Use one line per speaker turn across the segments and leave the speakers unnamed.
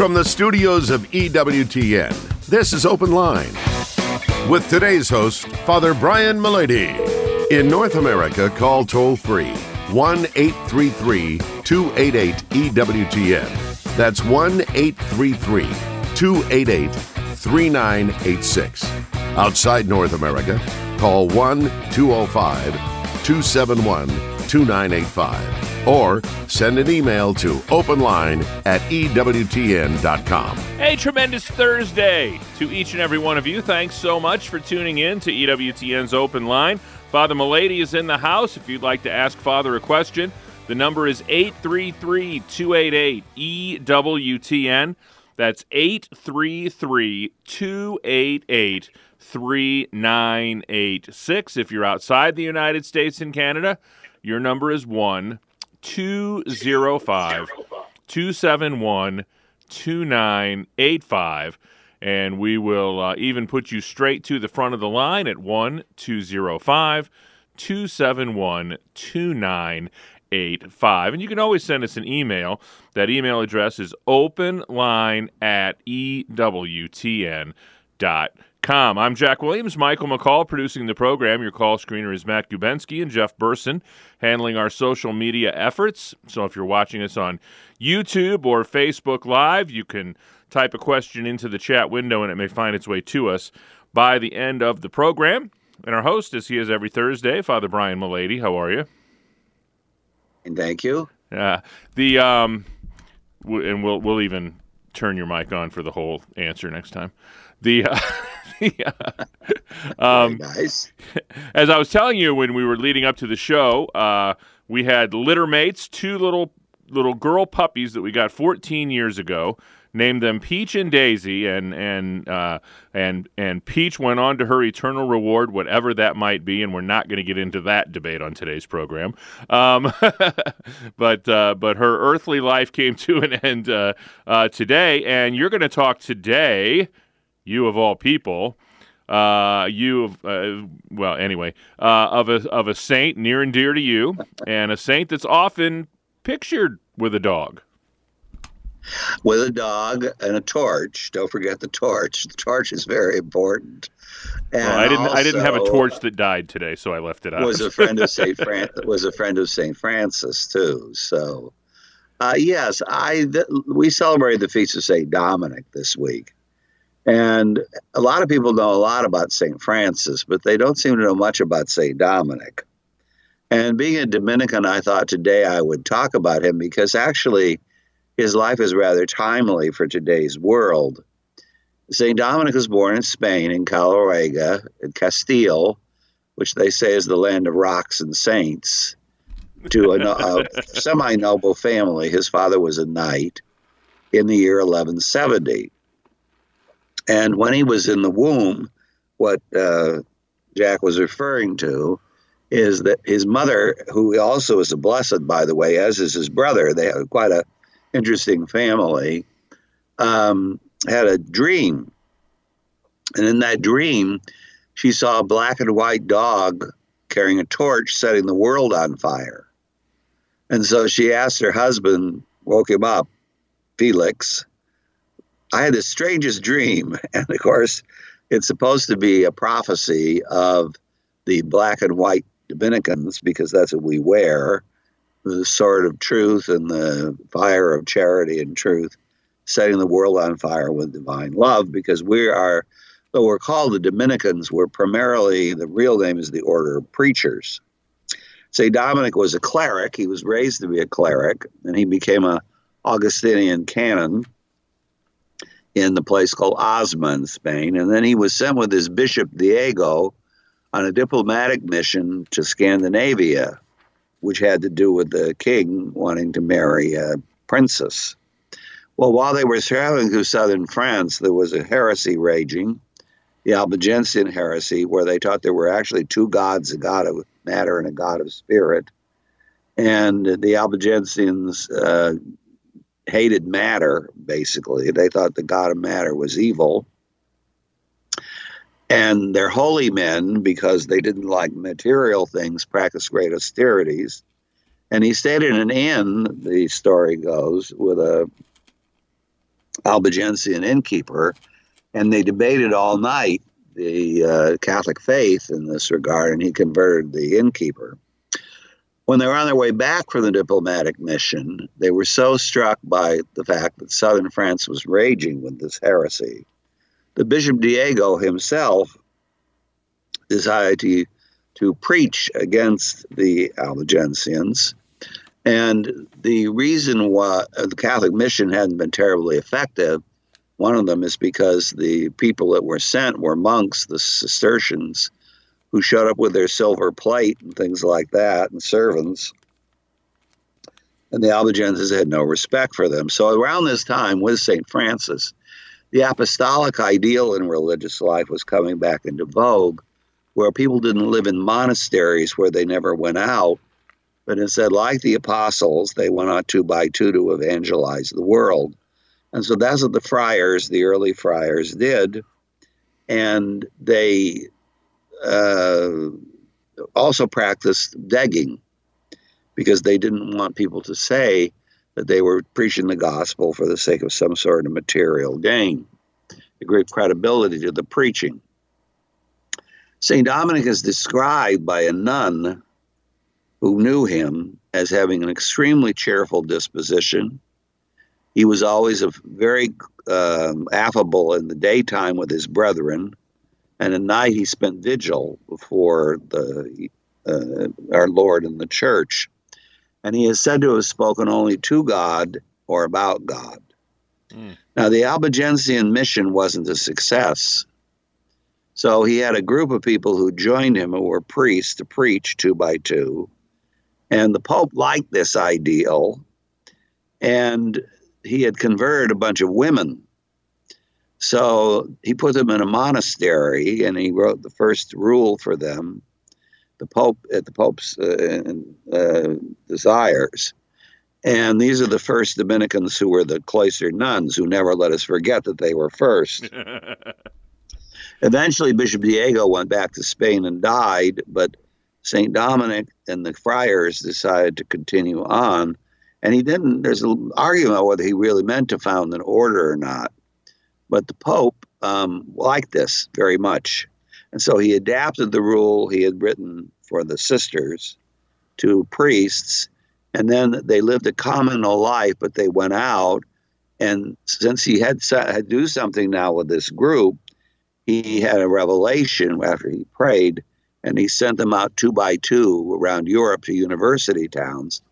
From the studios of EWTN, this is Open Line. With today's host, Father Brian Mullady. In North America, call toll free 1 833 288 EWTN. That's 1 833 288 3986. Outside North America, call 1 205 271 2985 or send an email to openline at EWTN.com.
A tremendous Thursday to each and every one of you. Thanks so much for tuning in to EWTN's Open Line. Father Mullady is in the house. If you'd like to ask Father a question, the number is 833 288 EWTN. That's 833 288 3986. If you're outside the United States and Canada, your number is 1 205 271 2985. And we will uh, even put you straight to the front of the line at 1 205 271 2985. And you can always send us an email. That email address is openline at E EWTN.com. I'm Jack Williams, Michael McCall producing the program. Your call screener is Matt Gubensky and Jeff Burson handling our social media efforts. So if you're watching us on YouTube or Facebook Live, you can type a question into the chat window and it may find its way to us by the end of the program. And our host, as he is every Thursday, Father Brian Mullady. How are you?
And thank you.
Uh, the um, w- and we'll we'll even turn your mic on for the whole answer next time. The, uh, uh, um,
nice.
as I was telling you when we were leading up to the show, uh, we had litter mates, two little little girl puppies that we got 14 years ago. Named them Peach and Daisy, and and uh, and and Peach went on to her eternal reward, whatever that might be. And we're not going to get into that debate on today's program. Um, but uh, but her earthly life came to an end uh, uh, today, and you're going to talk today, you of all people, uh, you of uh, well anyway uh, of a of a saint near and dear to you, and a saint that's often pictured with a dog.
With a dog and a torch. Don't forget the torch. The torch is very important. And
Well, I didn't I didn't have a torch that died today, so I left it out.
Was a friend of Saint Fran- was a friend of Saint Francis too. So, uh, yes, I th- we celebrated the feast of Saint Dominic this week, and a lot of people know a lot about Saint Francis, but they don't seem to know much about Saint Dominic. And being a Dominican, I thought today I would talk about him because actually his life is rather timely for today's world. St. Dominic was born in Spain, in Caleruega, in Castile, which they say is the land of rocks and saints, to a, a semi noble family. His father was a knight in the year 1170. And when he was in the womb, what uh, Jack was referring to is that his mother, who also is a blessed, by the way, as is his brother, they have quite a interesting family, um, had a dream. And in that dream, she saw a black and white dog carrying a torch setting the world on fire. And so she asked her husband, woke him up, Felix, I had the strangest dream. And of course, it's supposed to be a prophecy of the black and white Dominicans because that's what we wear the sword of truth and the fire of charity and truth, setting the world on fire with divine love because we are, though we're called the Dominicans, we're primarily, the real name is the Order of Preachers. St. Dominic was a cleric. He was raised to be a cleric, and he became a Augustinian canon in the place called Osma in Spain. And then he was sent with his bishop Diego on a diplomatic mission to Scandinavia, which had to do with the king wanting to marry a princess. Well, while they were traveling through southern France, there was a heresy raging, the Albigensian heresy, where they taught there were actually two gods, a god of matter and a god of spirit. And the Albigensians uh, hated matter, basically. They thought the god of matter was evil. And their holy men, because they didn't like material things, practiced great austerities. And he stayed in an inn, the story goes, with a Albigensian innkeeper, and they debated all night the uh, Catholic faith in this regard, and he converted the innkeeper. When they were on their way back from the diplomatic mission, they were so struck by the fact that southern France was raging with this heresy that Bishop Diego himself decided to, to preach against the Albigensians. And the reason why uh, the Catholic mission hadn't been terribly effective one of them is because the people that were sent were monks, the Cistercians, who showed up with their silver plate and things like that, and servants. And the Albigenses had no respect for them. So around this time, with St. Francis, the apostolic ideal in religious life was coming back into vogue, where people didn't live in monasteries where they never went out, but instead, like the apostles, they went out two by two to evangelize the world. And so that's what the friars, the early friars, did. And they uh, also practiced begging because they didn't want people to say that they were preaching the gospel for the sake of some sort of material gain. A great credibility to the preaching. St. Dominic is described by a nun who knew him as having an extremely cheerful disposition he was always a very um, affable in the daytime with his brethren, and at night he spent vigil before the uh, our Lord in the church. And he is said to have spoken only to God or about God. Mm. Now, the Albigensian mission wasn't a success. So he had a group of people who joined him who were priests to preach two by two. And the Pope liked this ideal. And he had converted a bunch of women. So he put them in a monastery and he wrote the first rule for them, the Pope at the Pope's uh, uh, desires. And these are the first Dominicans who were the cloistered nuns who never let us forget that they were first. Eventually, Bishop Diego went back to Spain and died, but St. Dominic and the friars decided to continue on and he didn't, there's an argument whether he really meant to found an order or not. But the Pope um, liked this very much. And so he adapted the rule he had written for the sisters to priests. And then they lived a communal life, but they went out. And since he had, had to do something now with this group, he had a revelation after he prayed, and he sent them out two by two around Europe to university towns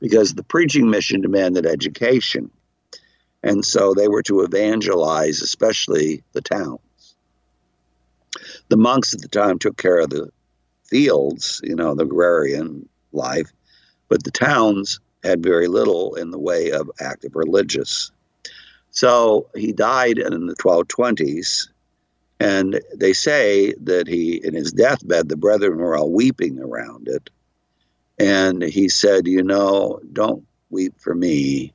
because the preaching mission demanded education. And so they were to evangelize, especially the towns. The monks at the time took care of the fields, you know, the agrarian life, but the towns had very little in the way of active religious. So he died in the 1220s, and they say that he, in his deathbed, the brethren were all weeping around it and he said, You know, don't weep for me.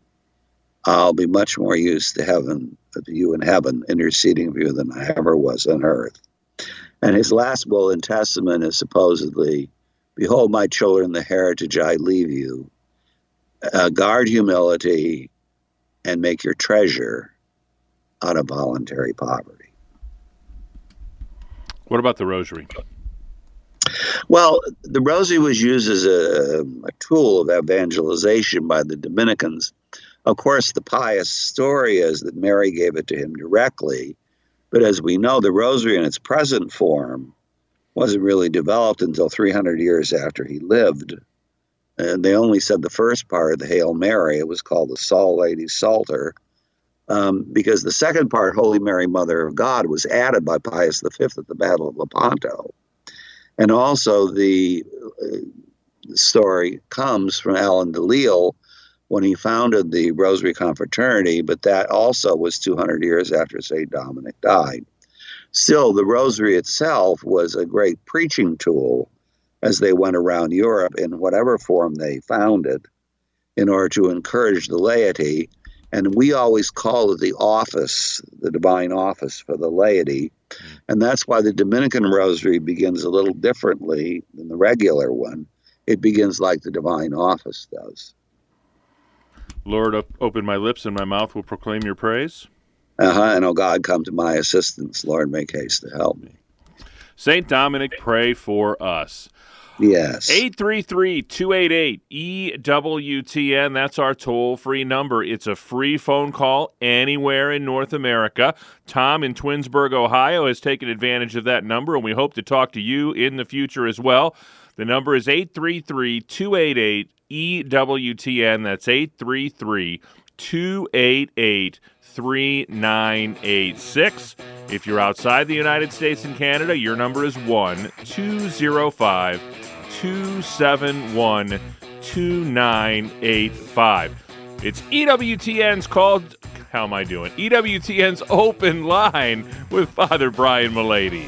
I'll be much more used to heaven, to you in heaven, interceding for you than I ever was on earth. And his last will and testament is supposedly Behold, my children, the heritage I leave you. Uh, guard humility and make your treasure out of voluntary poverty.
What about the rosary?
Well, the rosary was used as a, a, tool of evangelization by the Dominicans. Of course, the pious story is that Mary gave it to him directly, but as we know, the rosary in its present form wasn't really developed until 300 years after he lived. And they only said the first part of the Hail Mary. It was called the Saul Lady Psalter. Um, because the second part, Holy Mary, Mother of God, was added by Pius V at the Battle of Lepanto. And also, the uh, story comes from Alain de Lille when he founded the Rosary Confraternity, but that also was 200 years after St. Dominic died. Still, the Rosary itself was a great preaching tool as they went around Europe in whatever form they found it in order to encourage the laity. And we always call it the office, the divine office for the laity, and that's why the Dominican rosary begins a little differently than the regular one. It begins like the divine office does.
Lord, open my lips and my mouth will proclaim your praise.
Uh-huh, and oh God, come to my assistance. Lord, make haste to help me.
St. Dominic, pray for us.
Yes.
833 288 EWTN. That's our toll free number. It's a free phone call anywhere in North America. Tom in Twinsburg, Ohio has taken advantage of that number, and we hope to talk to you in the future as well. The number is 833 288 EWTN. That's 833 288 3986. If you're outside the United States and Canada, your number is 1 205 271 2985. It's EWTN's called, how am I doing? EWTN's Open Line with Father Brian Mullady.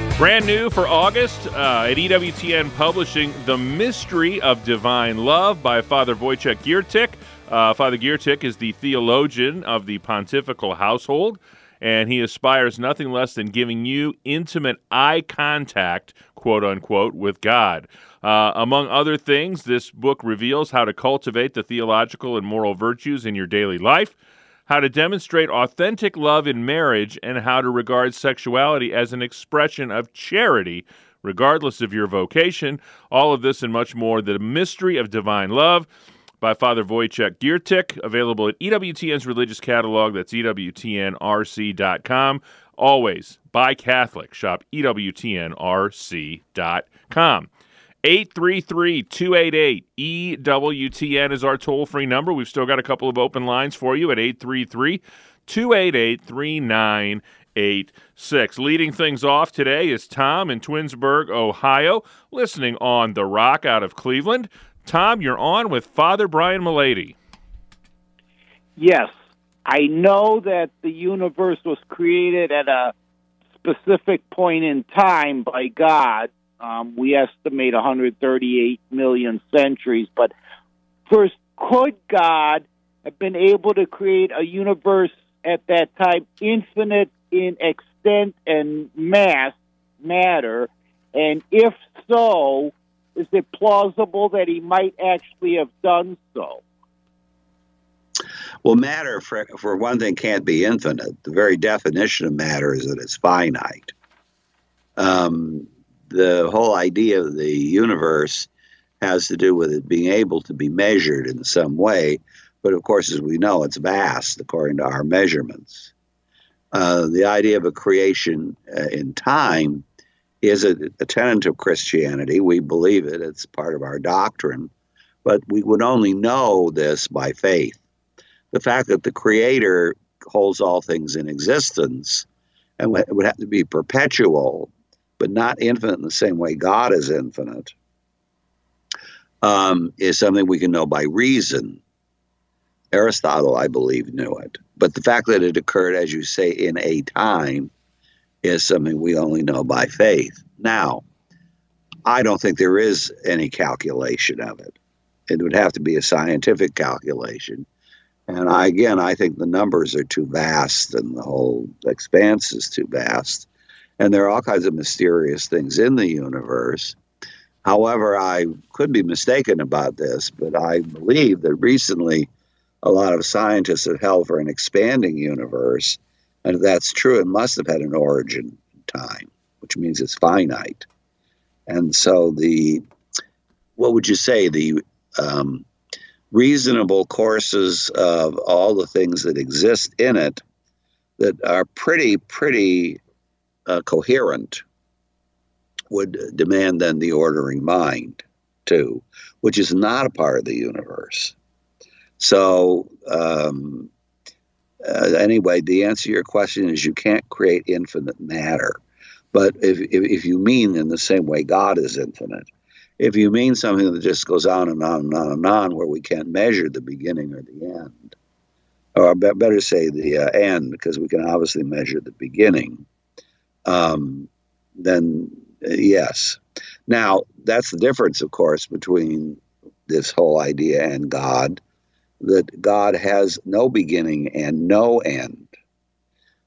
Brand new for August uh, at EWTN Publishing, The Mystery of Divine Love by Father Wojciech Giertych. Uh, Father Giertych is the theologian of the pontifical household, and he aspires nothing less than giving you intimate eye contact, quote unquote, with God. Uh, among other things, this book reveals how to cultivate the theological and moral virtues in your daily life how to demonstrate authentic love in marriage, and how to regard sexuality as an expression of charity, regardless of your vocation. All of this and much more. The Mystery of Divine Love by Father Wojciech Giertych, available at EWTN's religious catalog. That's EWTNRC.com. Always buy Catholic. Shop EWTNRC.com. 833 288 EWTN is our toll free number. We've still got a couple of open lines for you at 833 288 3986. Leading things off today is Tom in Twinsburg, Ohio, listening on The Rock out of Cleveland. Tom, you're on with Father Brian Mullady.
Yes, I know that the universe was created at a specific point in time by God um, we estimate 138 million centuries. But first, could God have been able to create a universe at that time infinite in extent and mass, matter? And if so, is it plausible that he might actually have done so?
Well, matter, for, for one thing, can't be infinite. The very definition of matter is that it's finite. Um, the whole idea of the universe has to do with it being able to be measured in some way. But of course, as we know, it's vast according to our measurements. Uh, the idea of a creation uh, in time is a, a tenet of Christianity. We believe it, it's part of our doctrine. But we would only know this by faith. The fact that the Creator holds all things in existence and it would have to be perpetual but not infinite in the same way God is infinite, um, is something we can know by reason. Aristotle, I believe, knew it. But the fact that it occurred, as you say, in a time is something we only know by faith. Now, I don't think there is any calculation of it. It would have to be a scientific calculation. And I, again, I think the numbers are too vast and the whole expanse is too vast and there are all kinds of mysterious things in the universe. However, I could be mistaken about this, but I believe that recently a lot of scientists have held for an expanding universe. And if that's true, it must have had an origin in time, which means it's finite. And so the, what would you say, the um, reasonable courses of all the things that exist in it that are pretty, pretty uh, coherent would demand then the ordering mind too, which is not a part of the universe. So, um, uh, anyway, the answer to your question is you can't create infinite matter. But if, if, if, you mean in the same way God is infinite, If you mean something that just goes on and on and on and on, where we can't measure the beginning or the end, or better say the uh, end, because we can obviously measure the beginning, um, then uh, yes. Now, that's the difference, of course, between this whole idea and God, that God has no beginning and no end.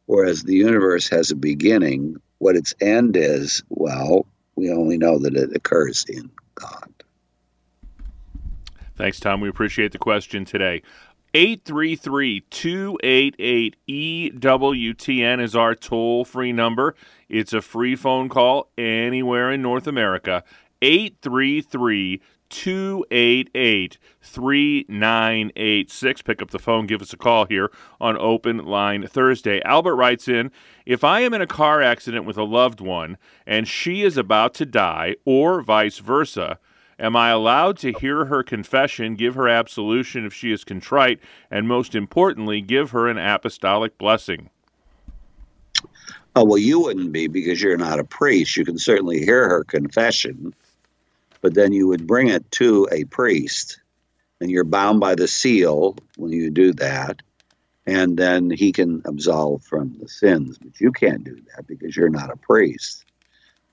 Whereas the universe has a beginning, what its end is, well, we only know that it occurs in God.
Thanks, Tom. We appreciate the question today. 833 288 EWTN is our toll free number. It's a free phone call anywhere in North America. 833 288 3986. Pick up the phone, give us a call here on Open Line Thursday. Albert writes in If I am in a car accident with a loved one and she is about to die, or vice versa, am I allowed to hear her confession, give her absolution if she is contrite, and most importantly, give her an apostolic blessing?
Oh, well, you wouldn't be because you're not a priest. You can certainly hear her confession but then you would bring it to a priest, and you're bound by the seal when you do that, and then he can absolve from the sins. But you can't do that because you're not a priest.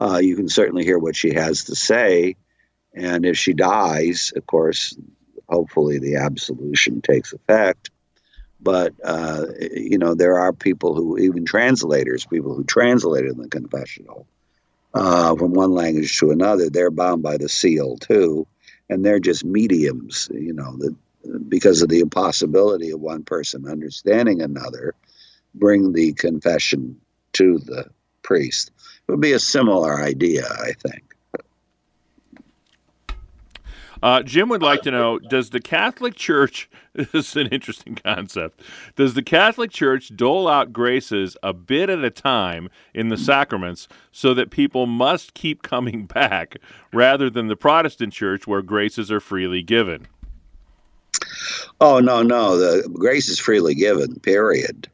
Uh, you can certainly hear what she has to say, and if she dies, of course, hopefully the absolution takes effect. But uh, you know, there are people who, even translators, people who translated the confessional, uh, from one language to another, they're bound by the seal too, and they're just mediums. You know, because of the impossibility of one person understanding another, bring the confession to the priest. It would be a similar idea, I think.
Uh, Jim would like to know Does the Catholic Church, this is an interesting concept, does the Catholic Church dole out graces a bit at a time in the sacraments so that people must keep coming back rather than the Protestant Church where graces are freely given?
Oh, no, no. The grace is freely given, period.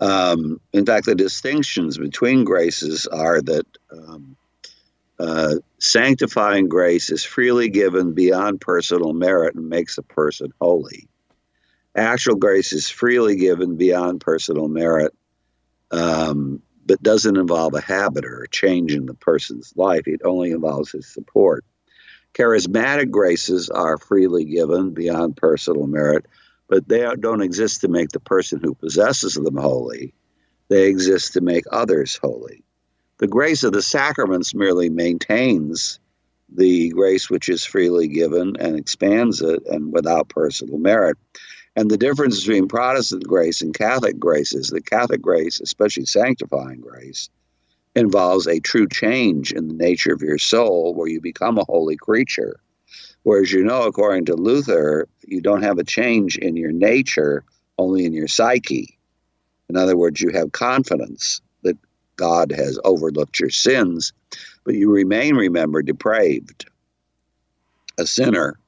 Um, in fact, the distinctions between graces are that. Um, uh, sanctifying grace is freely given beyond personal merit and makes a person holy. Actual grace is freely given beyond personal merit, um, but doesn't involve a habit or a change in the person's life. It only involves his support. Charismatic graces are freely given beyond personal merit, but they don't exist to make the person who possesses them holy. They exist to make others holy. The grace of the sacraments merely maintains the grace which is freely given and expands it and without personal merit. And the difference between Protestant grace and Catholic grace is that Catholic grace, especially sanctifying grace, involves a true change in the nature of your soul where you become a holy creature. Whereas, you know, according to Luther, you don't have a change in your nature, only in your psyche. In other words, you have confidence God has overlooked your sins, but you remain, remember, depraved, a sinner.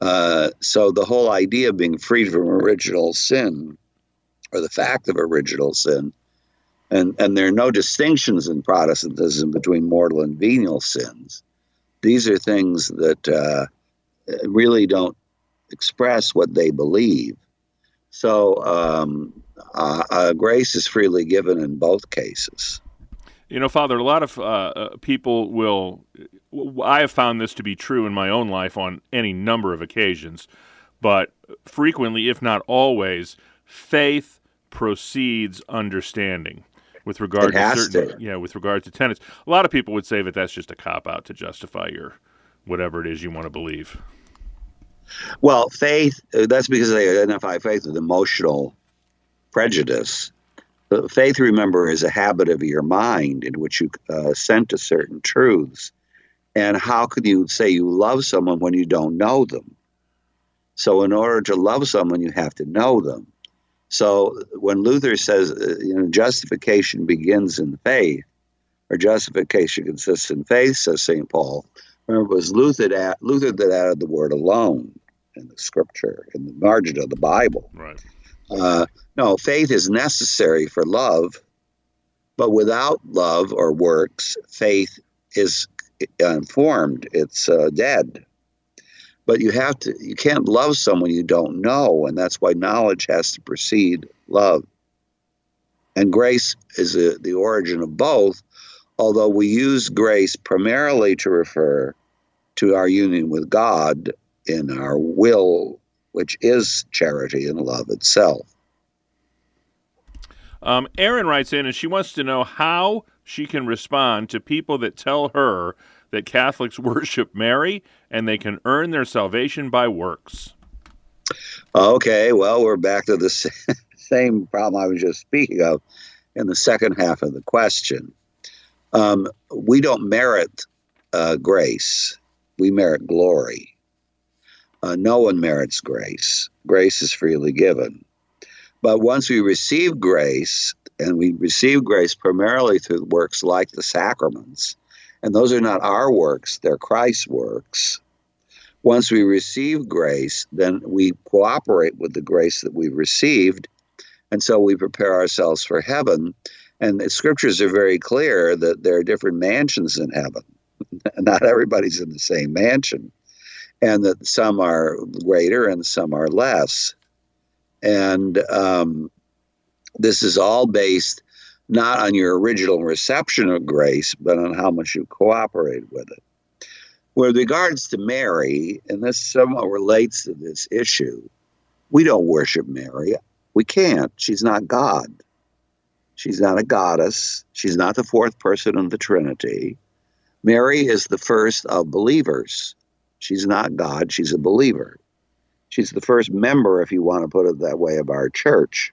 Uh, so the whole idea of being freed from original sin, or the fact of original sin, and, and there are no distinctions in Protestantism between mortal and venial sins. These are things that uh, really don't express what they believe. So um, uh, uh, grace is freely given in both cases.
You know, Father, a lot of uh, uh, people will. I have found this to be true in my own life on any number of occasions, but frequently, if not always, faith precedes understanding with regard
to
certain,
to.
yeah, with regard to tenets. A lot of people would say that that's just a cop out to justify your whatever it is you want to believe.
Well, faith, uh, that's because they identify faith with emotional prejudice. But faith, remember, is a habit of your mind in which you uh, assent to certain truths. And how can you say you love someone when you don't know them? So, in order to love someone, you have to know them. So, when Luther says, uh, you know, justification begins in faith, or justification consists in faith, says St. Paul, remember, it was Luther that, Luther that added the word alone in the scripture, in the margin of the Bible.
Right.
Uh, no, faith is necessary for love, but without love or works, faith is informed, it's uh, dead. But you have to, you can't love someone you don't know, and that's why knowledge has to precede love. And grace is a, the origin of both, although we use grace primarily to refer to our union with God in our will, which is charity and love itself.
Um, Erin writes in and she wants to know how she can respond to people that tell her that Catholics worship Mary and they can earn their salvation by works.
Okay, well, we're back to the same problem I was just speaking of in the second half of the question. Um, we don't merit uh, grace, we merit glory. Uh, no one merits grace. Grace is freely given. But once we receive grace, and we receive grace primarily through works like the sacraments, and those are not our works, they're Christ's works. Once we receive grace, then we cooperate with the grace that we've received, and so we prepare ourselves for heaven. And the scriptures are very clear that there are different mansions in heaven. not everybody's in the same mansion, and that some are greater and some are less. And um, this is all based not on your original reception of grace, but on how much you cooperate with it. With regards to Mary, and this somewhat relates to this issue, we don't worship Mary. We can't. She's not God. She's not a goddess. She's not the fourth person of the Trinity. Mary is the first of believers. She's not God, she's a believer. She's the first member, if you want to put it that way, of our church.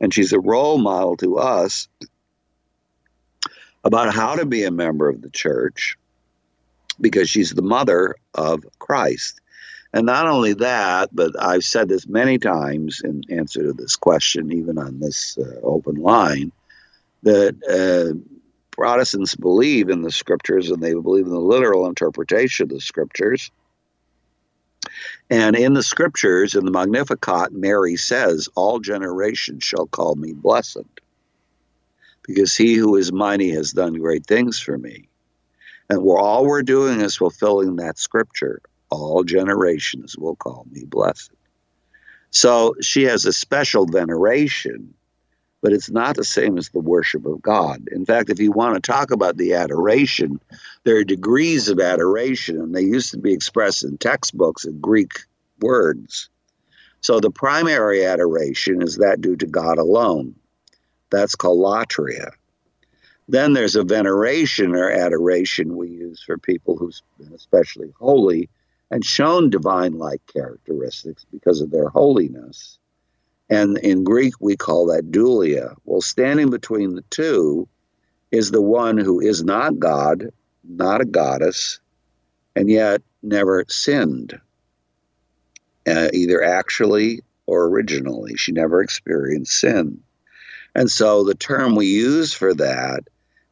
And she's a role model to us about how to be a member of the church because she's the mother of Christ. And not only that, but I've said this many times in answer to this question, even on this uh, open line, that uh, Protestants believe in the scriptures and they believe in the literal interpretation of the scriptures. And in the scriptures, in the Magnificat, Mary says, All generations shall call me blessed, because he who is mighty has done great things for me. And we're, all we're doing is fulfilling that scripture. All generations will call me blessed. So she has a special veneration, but it's not the same as the worship of God. In fact, if you want to talk about the adoration, there are degrees of adoration, and they used to be expressed in textbooks in Greek words. So the primary adoration is that due to God alone. That's called latria. Then there's a veneration or adoration we use for people who've been especially holy and shown divine like characteristics because of their holiness. And in Greek, we call that dulia. Well, standing between the two is the one who is not God, not a goddess, and yet never sinned, uh, either actually or originally. She never experienced sin. And so the term we use for that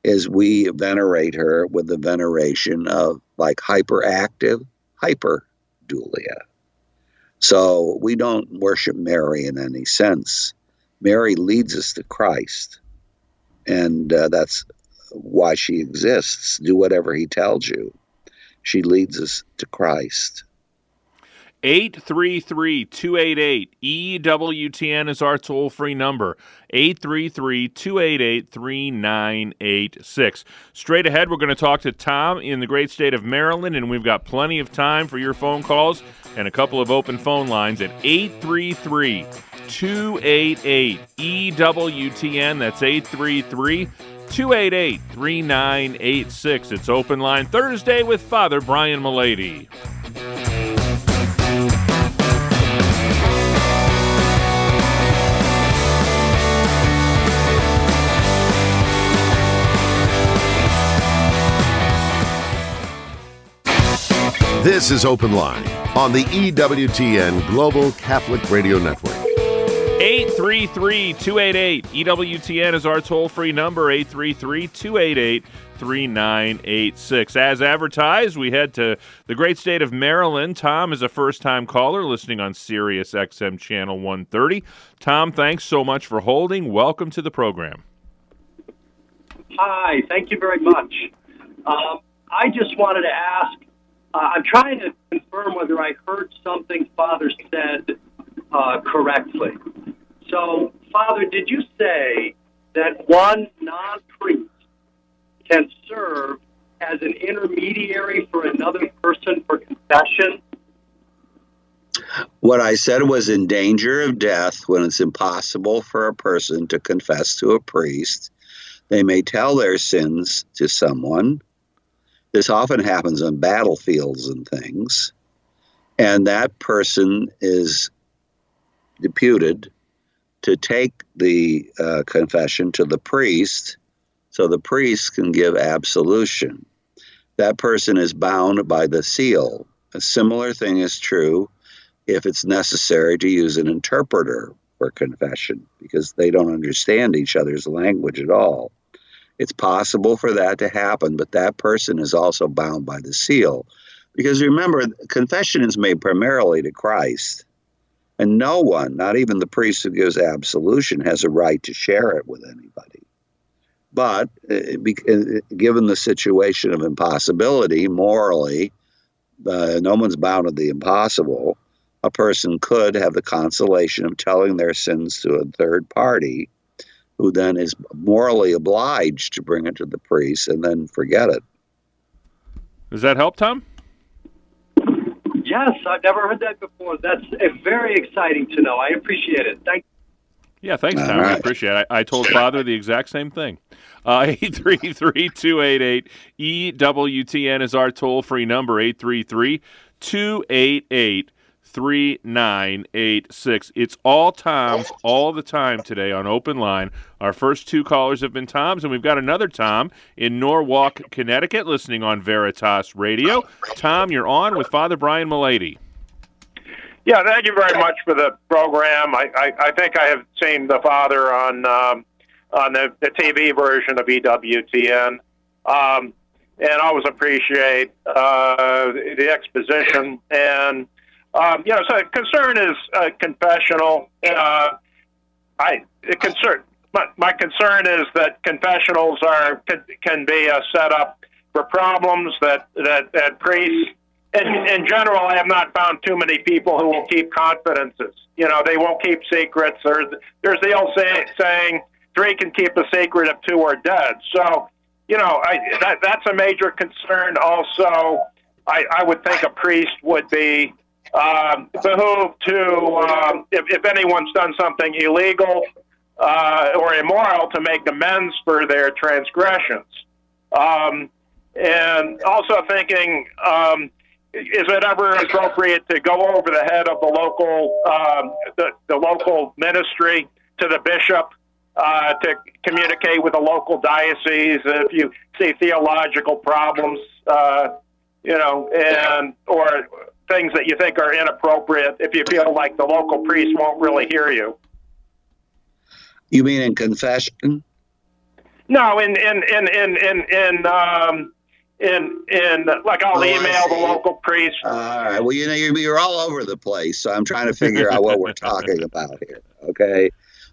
is we venerate her with the veneration of like hyperactive hyperdulia. So we don't worship Mary in any sense. Mary leads us to Christ, and uh, that's why she exists. Do whatever he tells you. She leads us to Christ.
833 288 EWTN is our toll free number. 833 288 3986. Straight ahead, we're going to talk to Tom in the great state of Maryland, and we've got plenty of time for your phone calls and a couple of open phone lines at 833 288 EWTN. That's 833 288 3986. It's Open Line Thursday with Father Brian Mullady.
This is Open Line on the EWTN Global Catholic Radio Network.
833 288 EWTN is our toll free number 833 288 3986. As advertised, we head to the great state of Maryland. Tom is a first time caller listening on Sirius XM Channel 130. Tom, thanks so much for holding. Welcome to the program.
Hi, thank you very much. Um, I just wanted to ask. Uh, I'm trying to confirm whether I heard something Father said uh, correctly. So, Father, did you say that one non priest can serve as an intermediary for another person for confession?
What I said was in danger of death when it's impossible for a person to confess to a priest. They may tell their sins to someone. This often happens on battlefields and things. And that person is deputed to take the uh, confession to the priest so the priest can give absolution. That person is bound by the seal. A similar thing is true if it's necessary to use an interpreter for confession because they don't understand each other's language at all. It's possible for that to happen, but that person is also bound by the seal. Because remember, confession is made primarily to Christ. And no one, not even the priest who gives absolution, has a right to share it with anybody. But uh, uh, given the situation of impossibility, morally, uh, no one's bound to the impossible a person could have the consolation of telling their sins to a third party who then is morally obliged to bring it to the priest and then forget it.
Does that help, Tom?
Yes, I've never heard that before. That's very exciting to know. I appreciate it. Thank
yeah, thanks, Tom. Right. I appreciate it. I, I, told Father the exact same thing. Uh, 833 288 EWTN is our toll free number, 833 288 3986. It's all Toms all the time today on Open Line. Our first two callers have been Toms, and we've got another Tom in Norwalk, Connecticut, listening on Veritas Radio. Tom, you're on with Father Brian Mullady.
Yeah, thank you very much for the program. I, I, I think I have seen the Father on um, on the, the TV version of EWTN. Um, and always appreciate uh, the exposition and um, you know, so concern is uh, confessional. Uh, I concern my, my concern is that confessionals are can, can be a setup for problems that that that priests. In, in general, I have not found too many people who will keep confidences. You know, they won't keep secrets. There's there's the old say, saying, three can keep a secret if two are dead. So, you know, I, that that's a major concern. Also, I, I would think a priest would be um, behoove to, um, if, if anyone's done something illegal uh, or immoral, to make amends for their transgressions. Um, and also thinking, um, is it ever appropriate to go over the head of the local, um, the, the local ministry to the bishop uh, to communicate with the local diocese if you see theological problems, uh, you know, and or things that you think are inappropriate if you feel like the local priest won't really hear you.
You mean in confession?
No, in in in in in in um, in in like I'll oh, email the local priest.
All right. Well, you know you're, you're all over the place, so I'm trying to figure out what we're talking about here. Okay.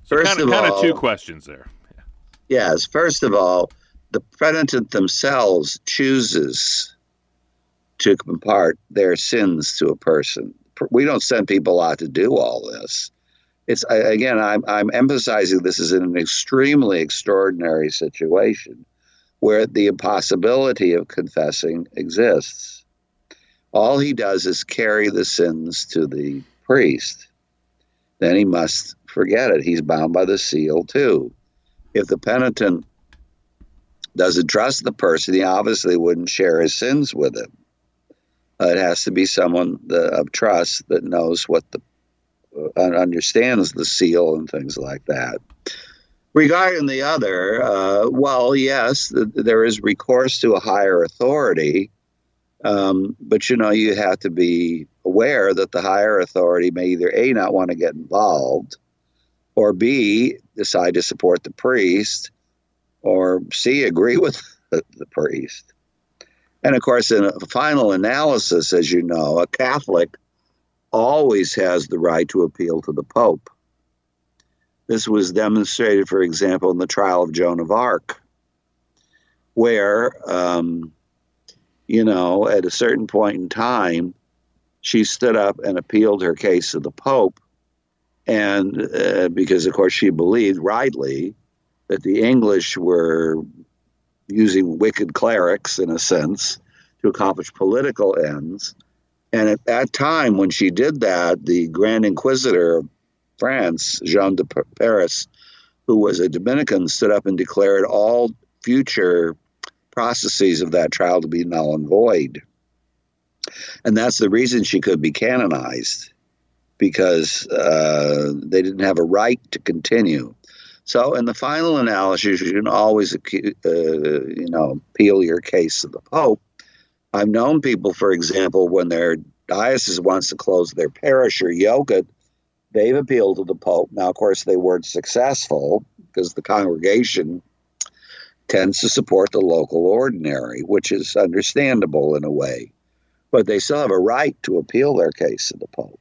First so kind of, of kind all, of two questions there.
Yes. First of all, the penitent themselves chooses to impart their sins to a person. We don't send people out to do all this. It's again, I'm I'm emphasizing this is an extremely extraordinary situation where the impossibility of confessing exists. All he does is carry the sins to the priest. Then he must forget it. He's bound by the seal too. If the penitent doesn't trust the person, he obviously wouldn't share his sins with him. Uh, it has to be someone the, of trust that knows what the uh, understands the seal and things like that. Regarding the other, uh, well, yes, th- there is recourse to a higher authority, um, but you know you have to be aware that the higher authority may either a not want to get involved, or b decide to support the priest, or c agree with the, the priest. And of course, in a final analysis, as you know, a Catholic always has the right to appeal to the Pope. This was demonstrated, for example, in the trial of Joan of Arc, where um, you know, at a certain point in time, she stood up and appealed her case to the Pope. And uh, because, of course, she believed rightly that the English were using wicked clerics, in a sense, to accomplish political ends. And at that time, when she did that, the Grand Inquisitor of France, Jean de Paris, who was a Dominican, stood up and declared all future processes of that trial to be null and void. And that's the reason she could be canonized, because uh, they didn't have a right to continue. So, in the final analysis, you can always, uh, you know, appeal your case to the Pope. I've known people, for example, when their diocese wants to close their parish or yoke it, they've appealed to the Pope. Now, of course, they weren't successful because the congregation tends to support the local ordinary, which is understandable in a way. But they still have a right to appeal their case to the Pope.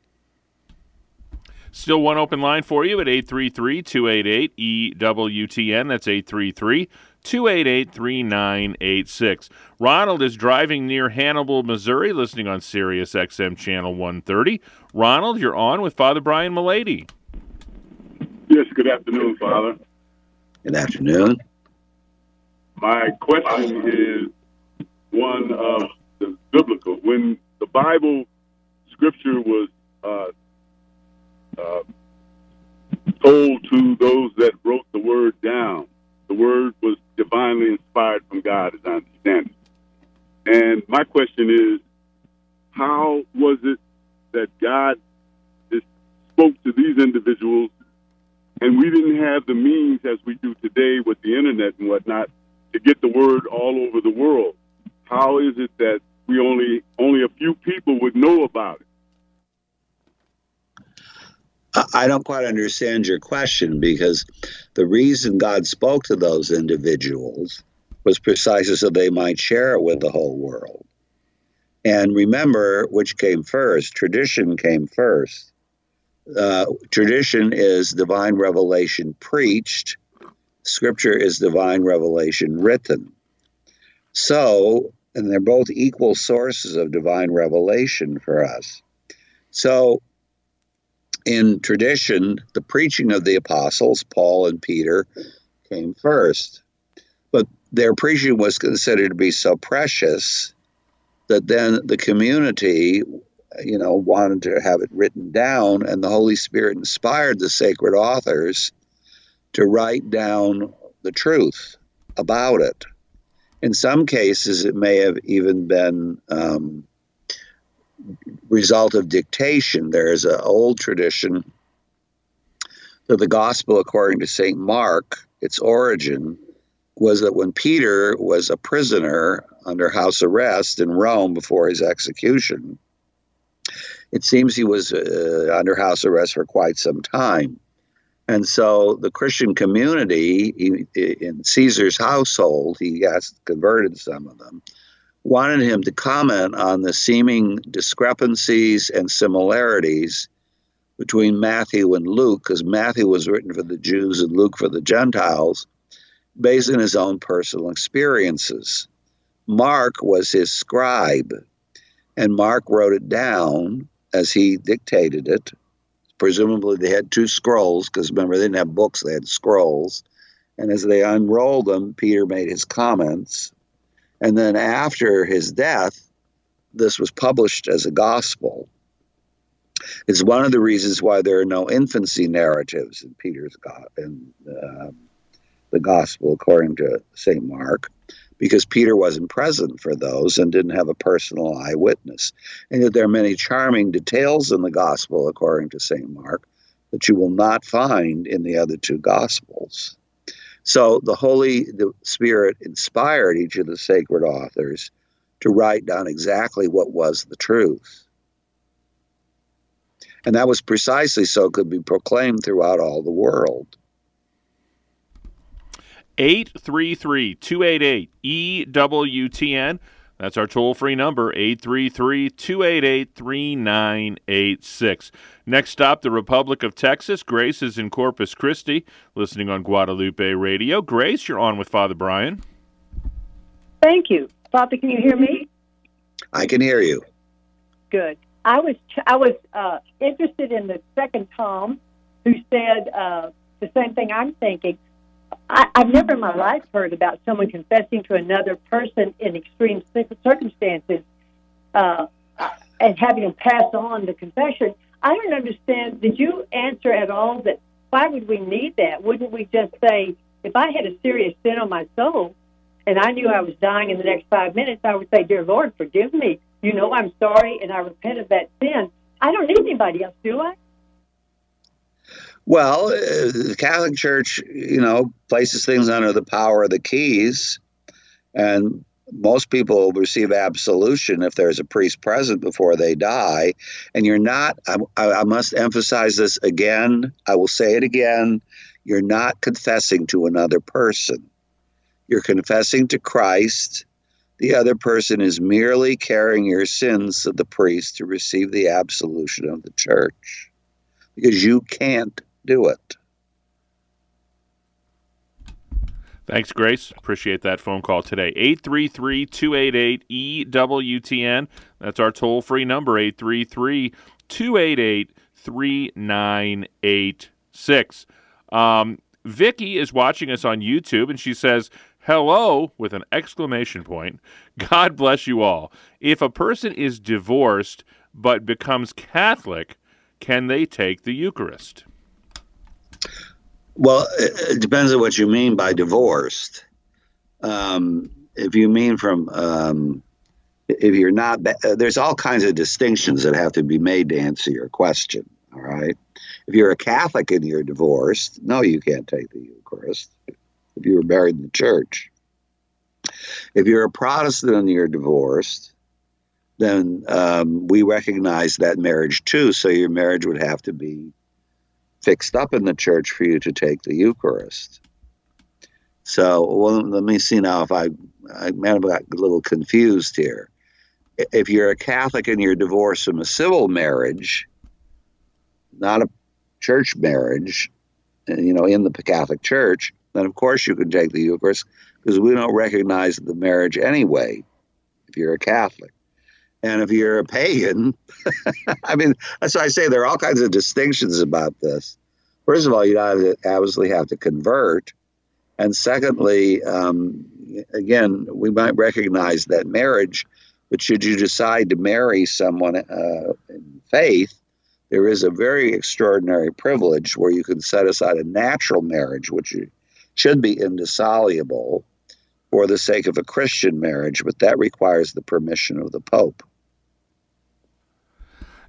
Still one open line for you at 833 288 EWTN. That's 833 288 3986. Ronald is driving near Hannibal, Missouri, listening on Sirius XM Channel 130. Ronald, you're on with Father Brian Mullady.
Yes, good afternoon, Father.
Good afternoon.
My question is one of the biblical. When the Bible scripture was uh, uh, told to those that wrote the word down, the word was divinely inspired from God, as I understand it. And my question is, how was it that God spoke to these individuals and we didn't have the means as we do today with the internet and whatnot to get the word all over the world. How is it that we only only a few people would know about it?
I don't quite understand your question because the reason God spoke to those individuals was precisely so they might share it with the whole world. And remember which came first. Tradition came first. Uh, tradition is divine revelation preached, Scripture is divine revelation written. So, and they're both equal sources of divine revelation for us. So, in tradition, the preaching of the apostles, Paul and Peter, came first. But their preaching was considered to be so precious that then the community, you know, wanted to have it written down, and the Holy Spirit inspired the sacred authors to write down the truth about it. In some cases, it may have even been um, result of dictation. There is an old tradition that the gospel, according to St. Mark, its origin was that when Peter was a prisoner under house arrest in Rome before his execution, it seems he was uh, under house arrest for quite some time. And so the Christian community he, in Caesar's household, he has converted some of them, wanted him to comment on the seeming discrepancies and similarities between Matthew and Luke, because Matthew was written for the Jews and Luke for the Gentiles, based on his own personal experiences. Mark was his scribe, and Mark wrote it down as he dictated it Presumably, they had two scrolls because remember, they didn't have books, they had scrolls. And as they unrolled them, Peter made his comments. And then after his death, this was published as a gospel. It's one of the reasons why there are no infancy narratives in Peter's go- in uh, the gospel according to St. Mark because Peter wasn't present for those and didn't have a personal eyewitness. And yet there are many charming details in the gospel, according to St. Mark, that you will not find in the other two gospels. So the Holy Spirit inspired each of the sacred authors to write down exactly what was the truth. And that was precisely so it could be proclaimed throughout all the world.
833 288 EWTN. That's our toll free number, 833 288 3986. Next stop, the Republic of Texas. Grace is in Corpus Christi, listening on Guadalupe Radio. Grace, you're on with Father Brian.
Thank you. Father, can you hear me?
I can hear you.
Good. I was I was uh, interested in the second Tom, who said uh, the same thing I'm thinking. I, I've never in my life heard about someone confessing to another person in extreme circumstances uh, and having them pass on the confession. I don't understand. Did you answer at all that why would we need that? Wouldn't we just say, if I had a serious sin on my soul and I knew I was dying in the next five minutes, I would say, Dear Lord, forgive me. You know I'm sorry and I repent of that sin. I don't need anybody else, do I?
Well, uh, the Catholic Church, you know, places things under the power of the keys, and most people receive absolution if there's a priest present before they die. And you're not, I, I, must emphasize this again, I will say it again, you're not confessing to another person. You're confessing to Christ. The other person is merely carrying your sins to the priest to receive the absolution of the church because you can't do it.
Thanks, Grace. Appreciate that phone call today. 833 288 EWTN. That's our toll free number, 833 288 3986. Um, Vicky is watching us on YouTube and she says, Hello, with an exclamation point. God bless you all. If a person is divorced but becomes Catholic, can they take the Eucharist?
Well, it depends on what you mean by divorced. Um, if you mean from, um, if you're not, uh, there's all kinds of distinctions that have to be made to answer your question. All right. If you're a Catholic and you're divorced, no, you can't take the Eucharist. If you were married in the church, if you're a Protestant and you're divorced, then um, we recognize that marriage too. So your marriage would have to be fixed up in the church for you to take the Eucharist. So, well, let me see now if I, I might have got a little confused here. If you're a Catholic and you're divorced from a civil marriage, not a church marriage, uh, you know, in the Catholic Church, then of course you can take the Eucharist because we don't recognize the marriage anyway if you're a Catholic. And if you're a pagan, I mean, that's why I say there are all kinds of distinctions about this. First of all, you obviously have to convert. And secondly, um, again, we might recognize that marriage, but should you decide to marry someone uh, in faith, there is a very extraordinary privilege where you can set aside a natural marriage, which should be indissoluble, for the sake of a Christian marriage, but that requires the permission of the Pope.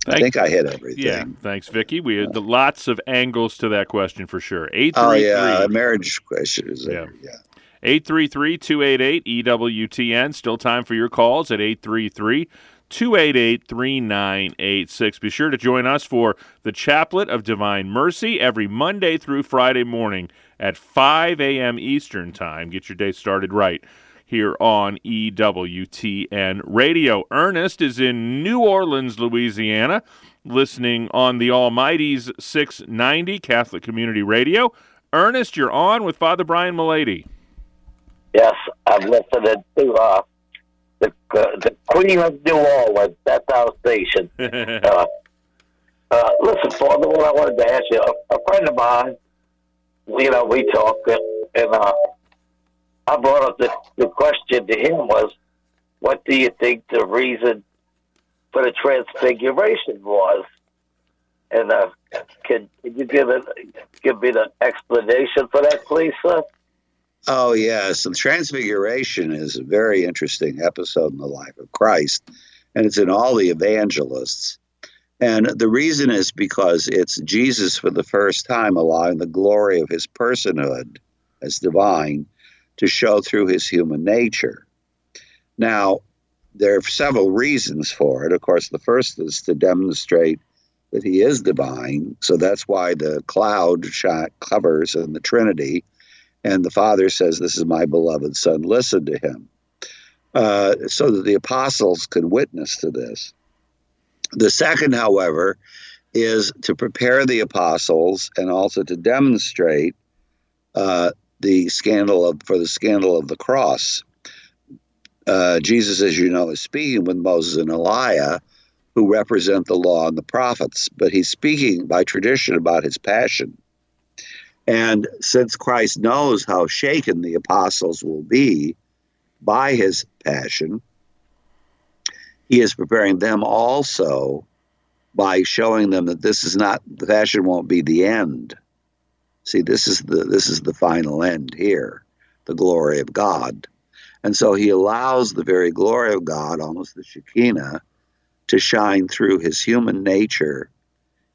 I think I hit everything.
Yeah, thanks, Vicky. We had lots of angles to that question for sure. Eight
oh yeah, a marriage question is yeah. There. yeah.
833-288-EWTN. Still time for your calls at 833 288 3986. Be sure to join us for the Chaplet of Divine Mercy every Monday through Friday morning at 5 a.m. Eastern Time. Get your day started right here on EWTN Radio. Ernest is in New Orleans, Louisiana, listening on the Almighty's 690 Catholic Community Radio. Ernest, you're on with Father Brian Mullady.
Yes, I'm listening to uh, the uh, the Queen of New Orleans. That's our station. uh, uh, listen, Father, what I wanted to ask you, a, a friend of mine, you know, we talk, and uh, I brought up the, the question to him was, what do you think the reason for the transfiguration was? And uh, can, can you give it give me the explanation for that, please, sir?
Oh yes, the Transfiguration is a very interesting episode in the life of Christ, and it's in all the evangelists. And the reason is because it's Jesus for the first time allowing the glory of his personhood as divine to show through his human nature. Now, there are several reasons for it. Of course, the first is to demonstrate that he is divine. So that's why the cloud shot covers in the Trinity. And the Father says, This is my beloved Son, listen to him. Uh, so that the apostles could witness to this. The second, however, is to prepare the apostles and also to demonstrate uh, the scandal of for the scandal of the cross. uh, Jesus, as you know, is speaking with Moses and Elijah, who represent the law and the prophets, but he's speaking by tradition about his passion. And since Christ knows how shaken the apostles will be by his passion, he is preparing them also by showing them that this is not the passion won't be the end. See, this is the this is the final end here, the glory of God. And so he allows the very glory of God, almost the Shekinah, to shine through his human nature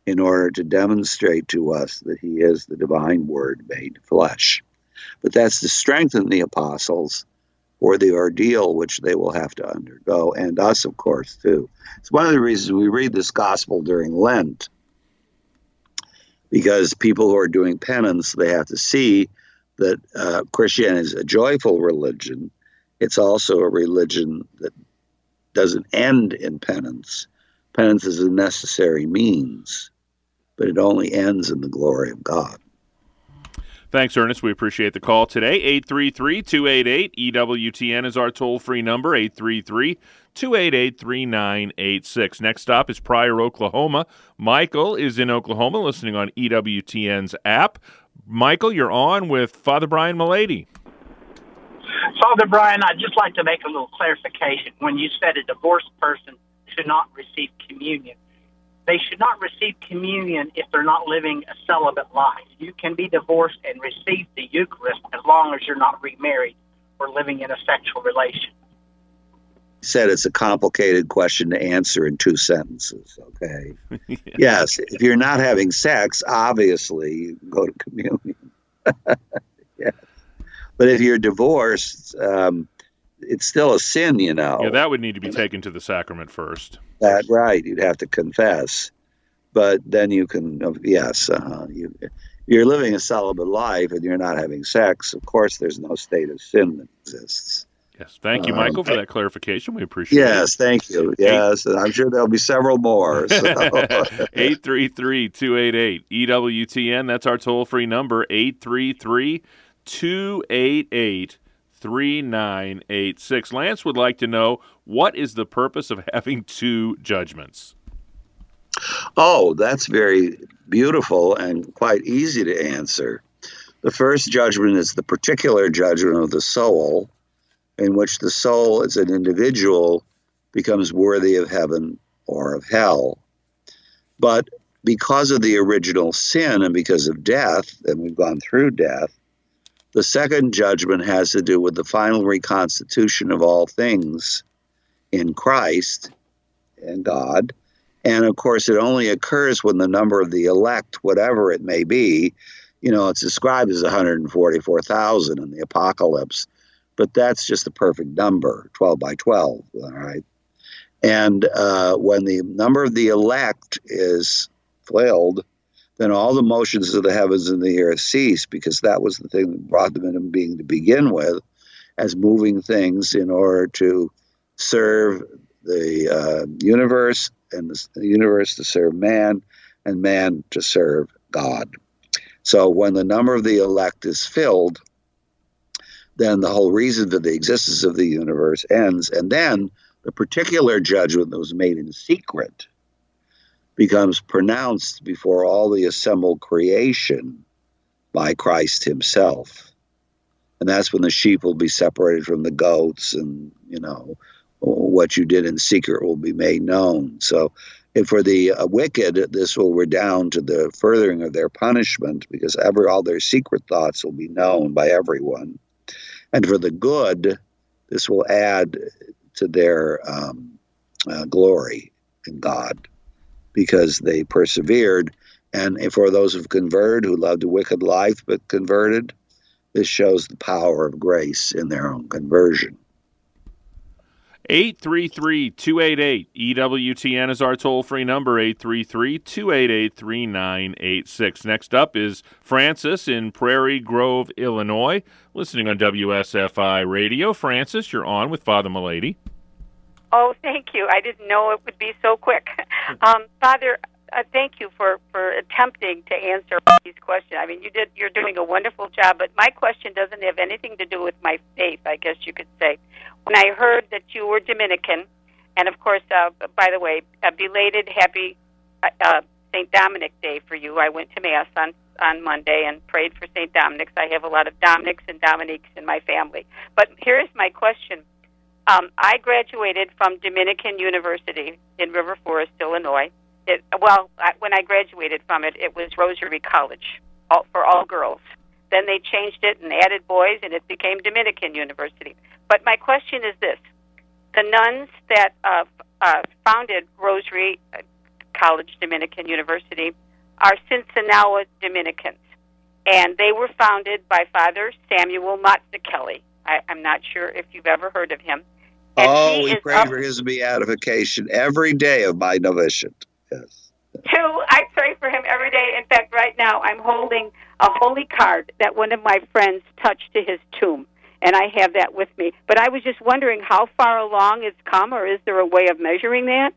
in order to demonstrate to us that he is the divine word made flesh. But that's to strengthen the apostles for the ordeal which they will have to undergo, and us, of course, too. It's one of the reasons we read this gospel during Lent, because people who are doing penance, they have to see that uh, Christianity is a joyful religion. It's also a religion that doesn't end in penance. Penance is a necessary means, but it only ends in the glory of God.
Thanks, Ernest. We appreciate the call today. 833 288 EWTN is our toll free number, 833 288 3986. Next stop is Pryor, Oklahoma. Michael is in Oklahoma listening on EWTN's app. Michael, you're on with Father Brian Mullady.
Father Brian, I'd just like to make a little clarification. When you said a divorced person should not receive communion, they should not receive communion if they're not living a celibate life. You can be divorced and receive the Eucharist as long as you're not remarried or living in a sexual relation.
Said it's a complicated question to answer in two sentences. Okay. yeah. Yes, if you're not having sex, obviously you go to communion. yeah. But if you're divorced, um, it's still a sin, you know.
Yeah, that would need to be taken to the sacrament first.
That right, you'd have to confess, but then you can. Uh, yes, uh, you you're living a celibate life and you're not having sex. Of course, there's no state of sin that exists.
Yes, thank you, Michael, um, for that clarification. We appreciate
yes, it. Yes, thank you. Yes, and I'm sure there'll be several more.
833 288 EWTN. That's our toll free number, 833 288 3986. Lance would like to know what is the purpose of having two judgments?
Oh, that's very beautiful and quite easy to answer. The first judgment is the particular judgment of the soul, in which the soul as an individual becomes worthy of heaven or of hell. But because of the original sin and because of death, and we've gone through death, the second judgment has to do with the final reconstitution of all things in Christ and God. And of course, it only occurs when the number of the elect, whatever it may be, you know, it's described as 144,000 in the apocalypse, but that's just the perfect number, 12 by 12, all right? And uh, when the number of the elect is filled, then all the motions of the heavens and the earth cease because that was the thing that brought them into being to begin with as moving things in order to serve the uh, universe and the, universe to serve man and man to serve God. So when the number of the elect is filled, then the whole reason for the existence of the universe ends. And then the particular judgment that was made in secret becomes pronounced before all the assembled creation by Christ himself. And that's when the sheep will be separated from the goats, and, you know, what you did in secret will be made known. So, and for the uh, wicked, this will redound to the furthering of their punishment because every, all their secret thoughts will be known by everyone. And for the good, this will add to their um, uh, glory in God because they persevered. And for those who've converted, who loved a wicked life but converted, this shows the power of grace in their own conversion.
833 288 EWTN is our toll free number, 833 288 3986. Next up is Francis in Prairie Grove, Illinois, listening on WSFI Radio. Francis, you're on with Father Mullady.
Oh, thank you. I didn't know it would be so quick. Um, Father, uh, thank you for, for attempting to answer these questions. I mean, you did. You're doing a wonderful job. But my question doesn't have anything to do with my faith. I guess you could say. when I heard that you were Dominican, and of course, uh, by the way, a belated happy uh, uh, St. Dominic Day for you. I went to Mass on on Monday and prayed for St. Dominic's. I have a lot of Dominics and Dominiques in my family. But here's my question. Um, I graduated from Dominican University in River Forest, Illinois. It, well, I, when I graduated from it, it was Rosary College all, for all girls. Then they changed it and added boys, and it became Dominican University. But my question is this: the nuns that uh, uh, founded Rosary uh, College Dominican University are Sinsinawa Dominicans, and they were founded by Father Samuel Mazzucchelli. I, I'm not sure if you've ever heard of him. And
oh, we pray
up-
for his beatification every day of my novitiate. Yes.
Two, I pray for him every day. In fact, right now I'm holding a holy card that one of my friends touched to his tomb, and I have that with me. But I was just wondering how far along it's come, or is there a way of measuring that?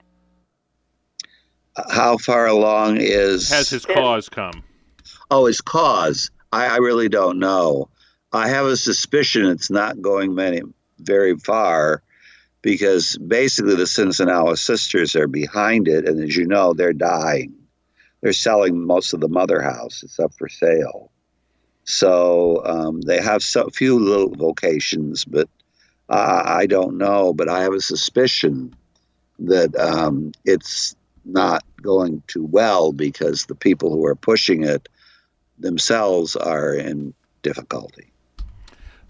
How far along is
Has his cause come?
Oh, his cause? I, I really don't know. I have a suspicion it's not going many very far because basically the Sinsinawa sisters are behind it, and as you know, they're dying. They're selling most of the mother house; it's up for sale. So um, they have so few little vocations, but uh, I don't know. But I have a suspicion that um, it's not going too well because the people who are pushing it themselves are in difficulty.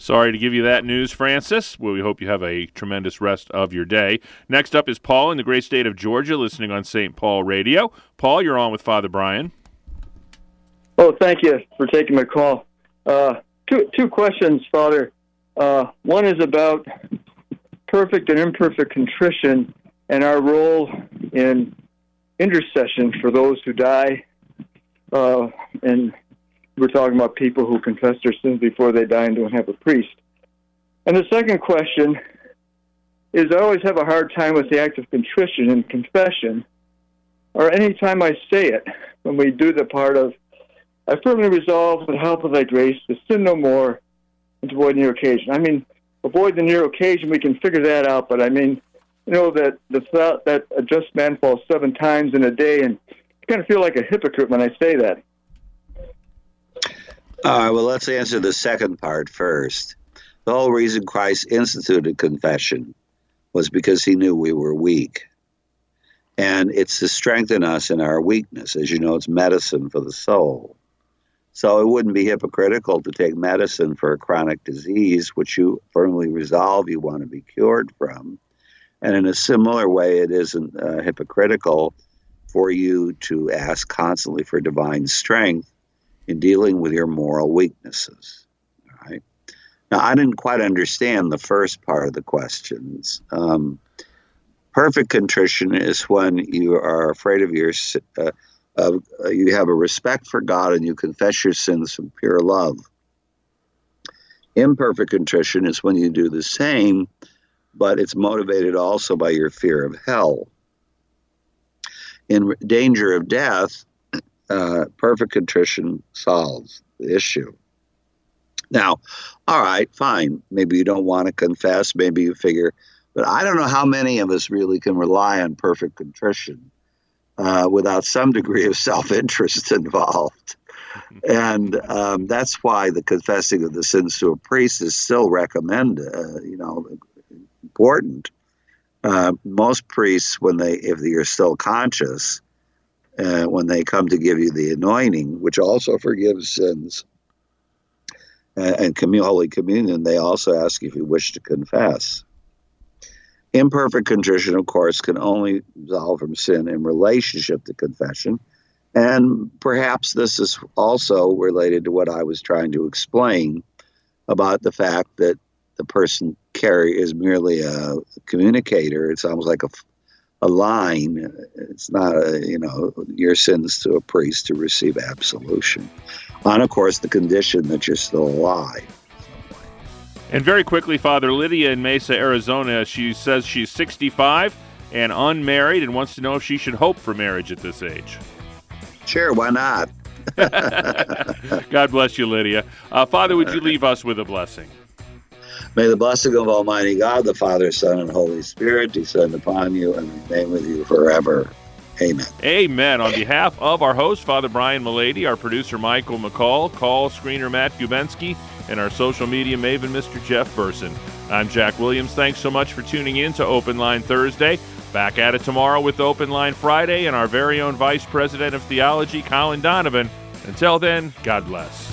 Sorry to give you that news, Francis. Well, we hope you have a tremendous rest of your day. Next up is Paul in the great state of Georgia, listening on St. Paul Radio. Paul, you're on with Father Brian.
Oh, thank you for taking my call. Uh, two two questions, Father. Uh, one is about perfect and imperfect contrition and our role in intercession for those who die. Uh, and we're talking about people who confess their sins before they die and don't have a priest. And the second question is I always have a hard time with the act of contrition and confession, or any time I say it, when we do the part of I firmly resolve, with the help of thy grace, to sin no more and to avoid the near occasion. I mean, avoid the near occasion, we can figure that out, but I mean, you know, that the thought that a just man falls seven times in a day, and I kind of feel like a hypocrite when I say that.
All right, well, let's answer the second part first. The whole reason Christ instituted confession was because he knew we were weak. And it's to strengthen us in our weakness. As you know, it's medicine for the soul. So it wouldn't be hypocritical to take medicine for a chronic disease, which you firmly resolve you want to be cured from. And in a similar way, it isn't uh, hypocritical for you to ask constantly for divine strength in dealing with your moral weaknesses. Right? Now, I didn't quite understand the first part of the questions. Um, perfect contrition is when you are afraid of your, uh, uh, you have a respect for God and you confess your sins from pure love. Imperfect contrition is when you do the same, but it's motivated also by your fear of hell. In danger of death, uh, perfect contrition solves the issue. Now, all right, fine. Maybe you don't want to confess. Maybe you figure, but I don't know how many of us really can rely on perfect contrition uh, without some degree of self interest involved. And um, that's why the confessing of the sins to a priest is still recommended, uh, you know, important. Uh, most priests, when they, if you're still conscious, uh, when they come to give you the anointing, which also forgives sins, uh, and commun- Holy Communion, they also ask if you wish to confess. Imperfect contrition, of course, can only absolve from sin in relationship to confession. And perhaps this is also related to what I was trying to explain about the fact that the person carry is merely a communicator. It's almost like a, a line. It's not a, you know, your sins to a priest to receive absolution. On, of course, the condition that you're still alive.
And very quickly, Father Lydia in Mesa, Arizona, she says she's 65 and unmarried and wants to know if she should hope for marriage at this age.
Sure, why not?
God bless you, Lydia. Uh, Father, would you leave us with a blessing?
May the blessing of Almighty God, the Father, Son, and Holy Spirit descend upon you and remain with you forever. Amen.
Amen. On behalf of our host, Father Brian Mullady, our producer, Michael McCall, call screener Matt Gubensky, and our social media maven, Mr. Jeff Burson. I'm Jack Williams. Thanks so much for tuning in to Open Line Thursday. Back at it tomorrow with Open Line Friday and our very own Vice President of Theology, Colin Donovan. Until then, God bless.